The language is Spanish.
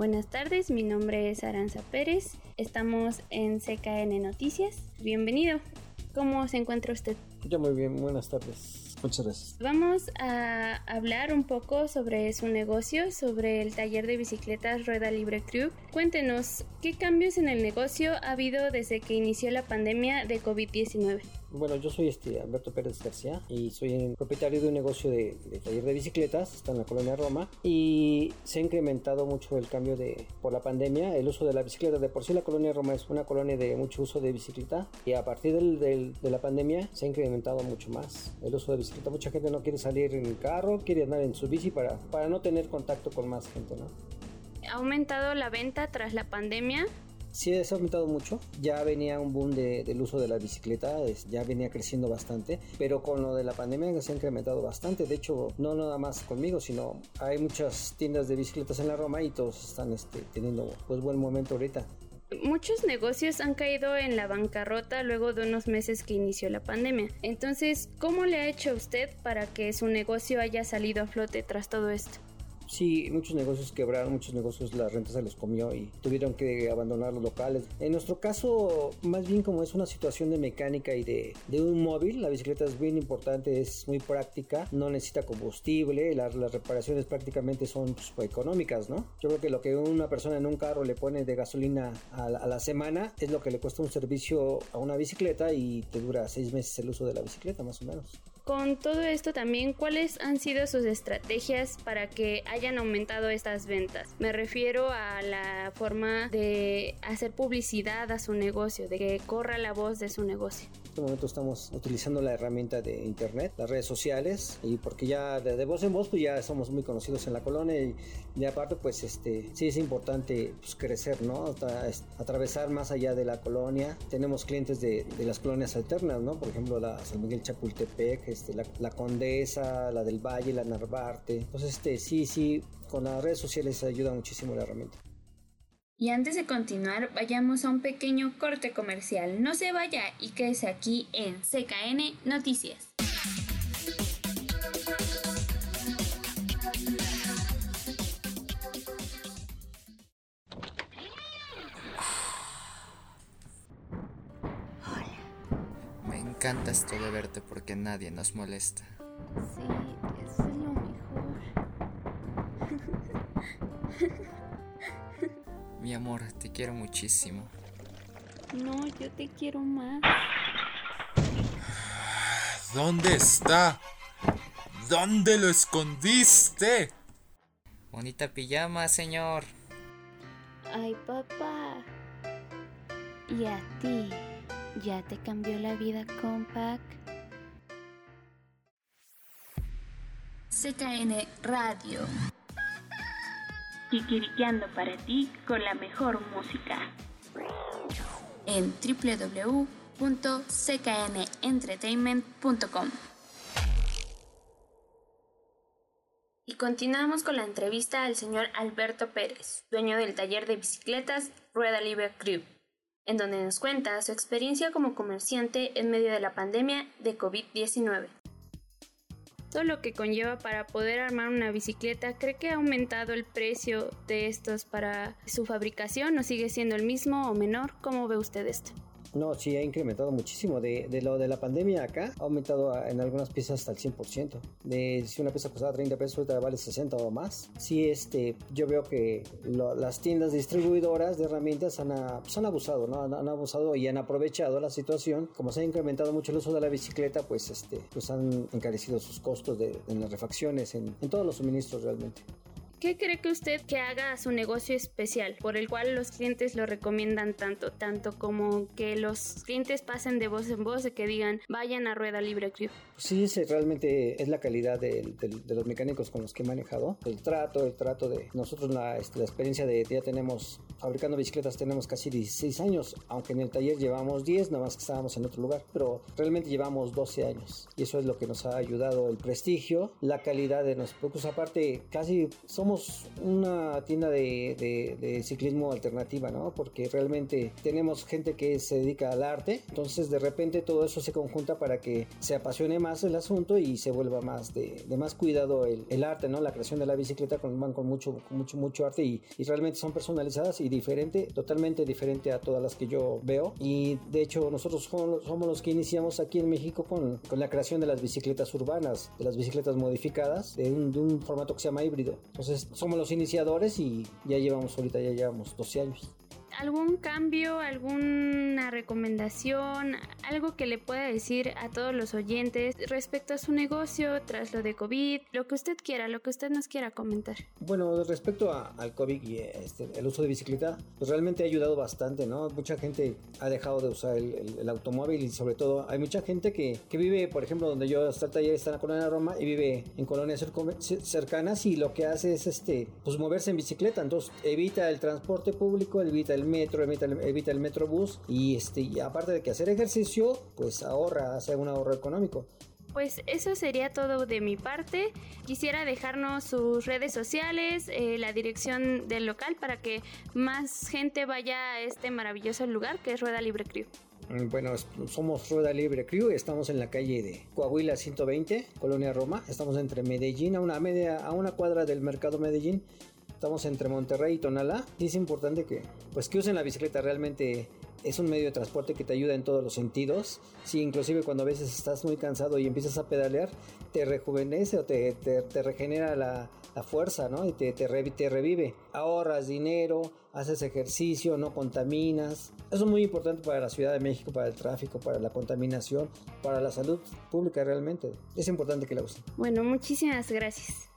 Buenas tardes, mi nombre es Aranza Pérez. Estamos en CKN Noticias. Bienvenido. ¿Cómo se encuentra usted? Yo muy bien, buenas tardes. Muchas gracias. Vamos a hablar un poco sobre su negocio, sobre el taller de bicicletas Rueda Libre Crew. Cuéntenos, ¿qué cambios en el negocio ha habido desde que inició la pandemia de COVID-19? Bueno, yo soy este Alberto Pérez García y soy propietario de un negocio de, taller de bicicletas, está en la colonia Roma y se ha incrementado mucho el cambio de por la pandemia, el uso de la bicicleta. De por sí la colonia Roma es una colonia de mucho uso de bicicleta y a partir del, de la pandemia se ha incrementado mucho más el uso de bicicleta. Mucha gente no quiere salir en carro, quiere andar en su bici para, para no tener contacto con más gente, ¿no? ¿Ha aumentado la venta tras la pandemia? Sí, se ha aumentado mucho. Ya venía un boom del uso de la bicicleta, ya venía creciendo bastante, pero con lo de la pandemia se ha incrementado bastante. De hecho, no nada más conmigo, sino hay muchas tiendas de bicicletas en la Roma y todos están este, teniendo pues buen momento ahorita. Muchos negocios han caído en la bancarrota luego de unos meses que inició la pandemia. Entonces, ¿cómo le ha hecho usted para que su negocio haya salido a flote tras todo esto? Sí, muchos negocios quebraron, muchos negocios la renta se les comió y tuvieron que abandonar los locales. En nuestro caso, más bien como es una situación de mecánica y de, de un móvil, la bicicleta es bien importante, es muy práctica, no necesita combustible, las, reparaciones prácticamente son pues, económicas, ¿no? Yo creo que lo que una persona en un carro le pone de gasolina a a la semana es lo que le cuesta un servicio a una bicicleta y te dura seis meses el uso de la bicicleta, más o menos. Con todo esto también, ¿cuáles han sido sus estrategias para que hayan aumentado estas ventas? Me refiero a la forma de hacer publicidad a su negocio, de que corra la voz de su negocio. En este momento estamos utilizando la herramienta de internet, las redes sociales, y porque ya de, voz en voz pues ya somos muy conocidos en la colonia y de aparte pues este sí es importante pues, crecer, ¿no? atravesar más allá de la colonia. Tenemos clientes de, de, las colonias alternas, ¿no? Por ejemplo la San Miguel Chapultepec, este, la, Condesa, la del Valle, la Narvarte. Entonces este sí, sí, con las redes sociales ayuda muchísimo la herramienta. Y antes de continuar, vayamos a un pequeño corte comercial. No se vaya y quédese aquí en CKN Noticias. Encanta esto de verte porque nadie nos molesta. Sí, eso es lo mejor. Mi amor, te quiero muchísimo. No, yo te quiero más. ¿Dónde está? ¿Dónde lo escondiste? Bonita pijama, señor. Ay, papá. ¿Y a ti? ¿Ya te cambió la vida, Compact? CKN Radio Kikiriqueando para ti con la mejor música. En www.cknentertainment.com. Y continuamos con la entrevista al señor Alberto Pérez, dueño del taller de bicicletas Rueda Libre Crew, en donde nos cuenta su experiencia como comerciante en medio de la pandemia de COVID-19 todo lo que conlleva para poder armar una bicicleta, ¿cree que ha aumentado el precio de estos para su fabricación o sigue siendo el mismo o menor? ¿Cómo ve usted esto? No, sí, ha incrementado muchísimo. De, de, lo de la pandemia acá, ha aumentado en algunas piezas hasta el 100%. De, si una pieza costaba 30 pesos, ahorita vale 60 o más. Sí, este, yo veo que las tiendas distribuidoras de herramientas han, pues han abusado, ¿no? Han, abusado y han aprovechado la situación. Como se ha incrementado mucho el uso de la bicicleta, pues, este, pues han encarecido sus costos de, en las refacciones, en, en todos los suministros realmente. ¿Qué cree que usted que haga su negocio especial por el cual los clientes lo recomiendan tanto, tanto como que los clientes pasen de voz en voz de que digan vayan a Rueda Libre Crew? Sí, realmente es la calidad de, los mecánicos con los que he manejado, el trato, el trato de nosotros, la, este, la experiencia de ya tenemos fabricando bicicletas tenemos casi 16 años, aunque en el taller llevamos 10, nada más que estábamos en otro lugar, pero realmente llevamos 12 años y eso es lo que nos ha ayudado el prestigio, la calidad de nuestros productos, aparte casi somos una tienda de, de, ciclismo alternativa, ¿no? Porque realmente tenemos gente que se dedica al arte, entonces de repente todo eso se conjunta para que se apasione más el asunto y se vuelva más de, de más cuidado el, el, arte, ¿no? La creación de la bicicleta con, van con mucho, mucho, mucho arte y, y realmente son personalizadas y diferente, totalmente diferente a todas las que yo veo. Y de hecho nosotros somos, los que iniciamos aquí en México con, con la creación de las bicicletas urbanas, de las bicicletas modificadas, de un, de un formato que se llama híbrido. Entonces somos los iniciadores y ya llevamos ahorita, ya llevamos 12 años algún cambio, alguna recomendación, algo que le pueda decir a todos los oyentes respecto a su negocio tras lo de COVID, lo que usted quiera, lo que usted nos quiera comentar. Bueno, respecto al COVID y este, el uso de bicicleta, pues realmente ha ayudado bastante, ¿no? Mucha gente ha dejado de usar el, automóvil y sobre todo hay mucha gente que, que, vive, por ejemplo, donde yo está el taller, está en la colonia Roma y vive en colonias cercanas y lo que hace es este, pues moverse en bicicleta, entonces evita el transporte público, evita el metro, evita el, evita el metrobús y, este, y aparte de que hacer ejercicio, pues ahorra, hace un ahorro económico. Pues eso sería todo de mi parte. Quisiera dejarnos sus redes sociales, eh, la dirección del local para que más gente vaya a este maravilloso lugar que es Rueda Libre Crew. Mm, bueno, somos Rueda Libre Crew, estamos en la calle de Coahuila 120, Colonia Roma. Estamos entre Medellín, a una media, a una cuadra del mercado Medellín Estamos entre Monterrey y Tonalá. Y es importante que, pues, que usen la bicicleta. Realmente es un medio de transporte que te ayuda en todos los sentidos. Sí, inclusive cuando a veces estás muy cansado y empiezas a pedalear, te rejuvenece o te, te, regenera la, la, fuerza, ¿no? Y te, te, te revive. Ahorras dinero, haces ejercicio, no contaminas. Eso es muy importante para la Ciudad de México, para el tráfico, para la contaminación, para la salud pública realmente. Es importante que la usen. Bueno, muchísimas gracias.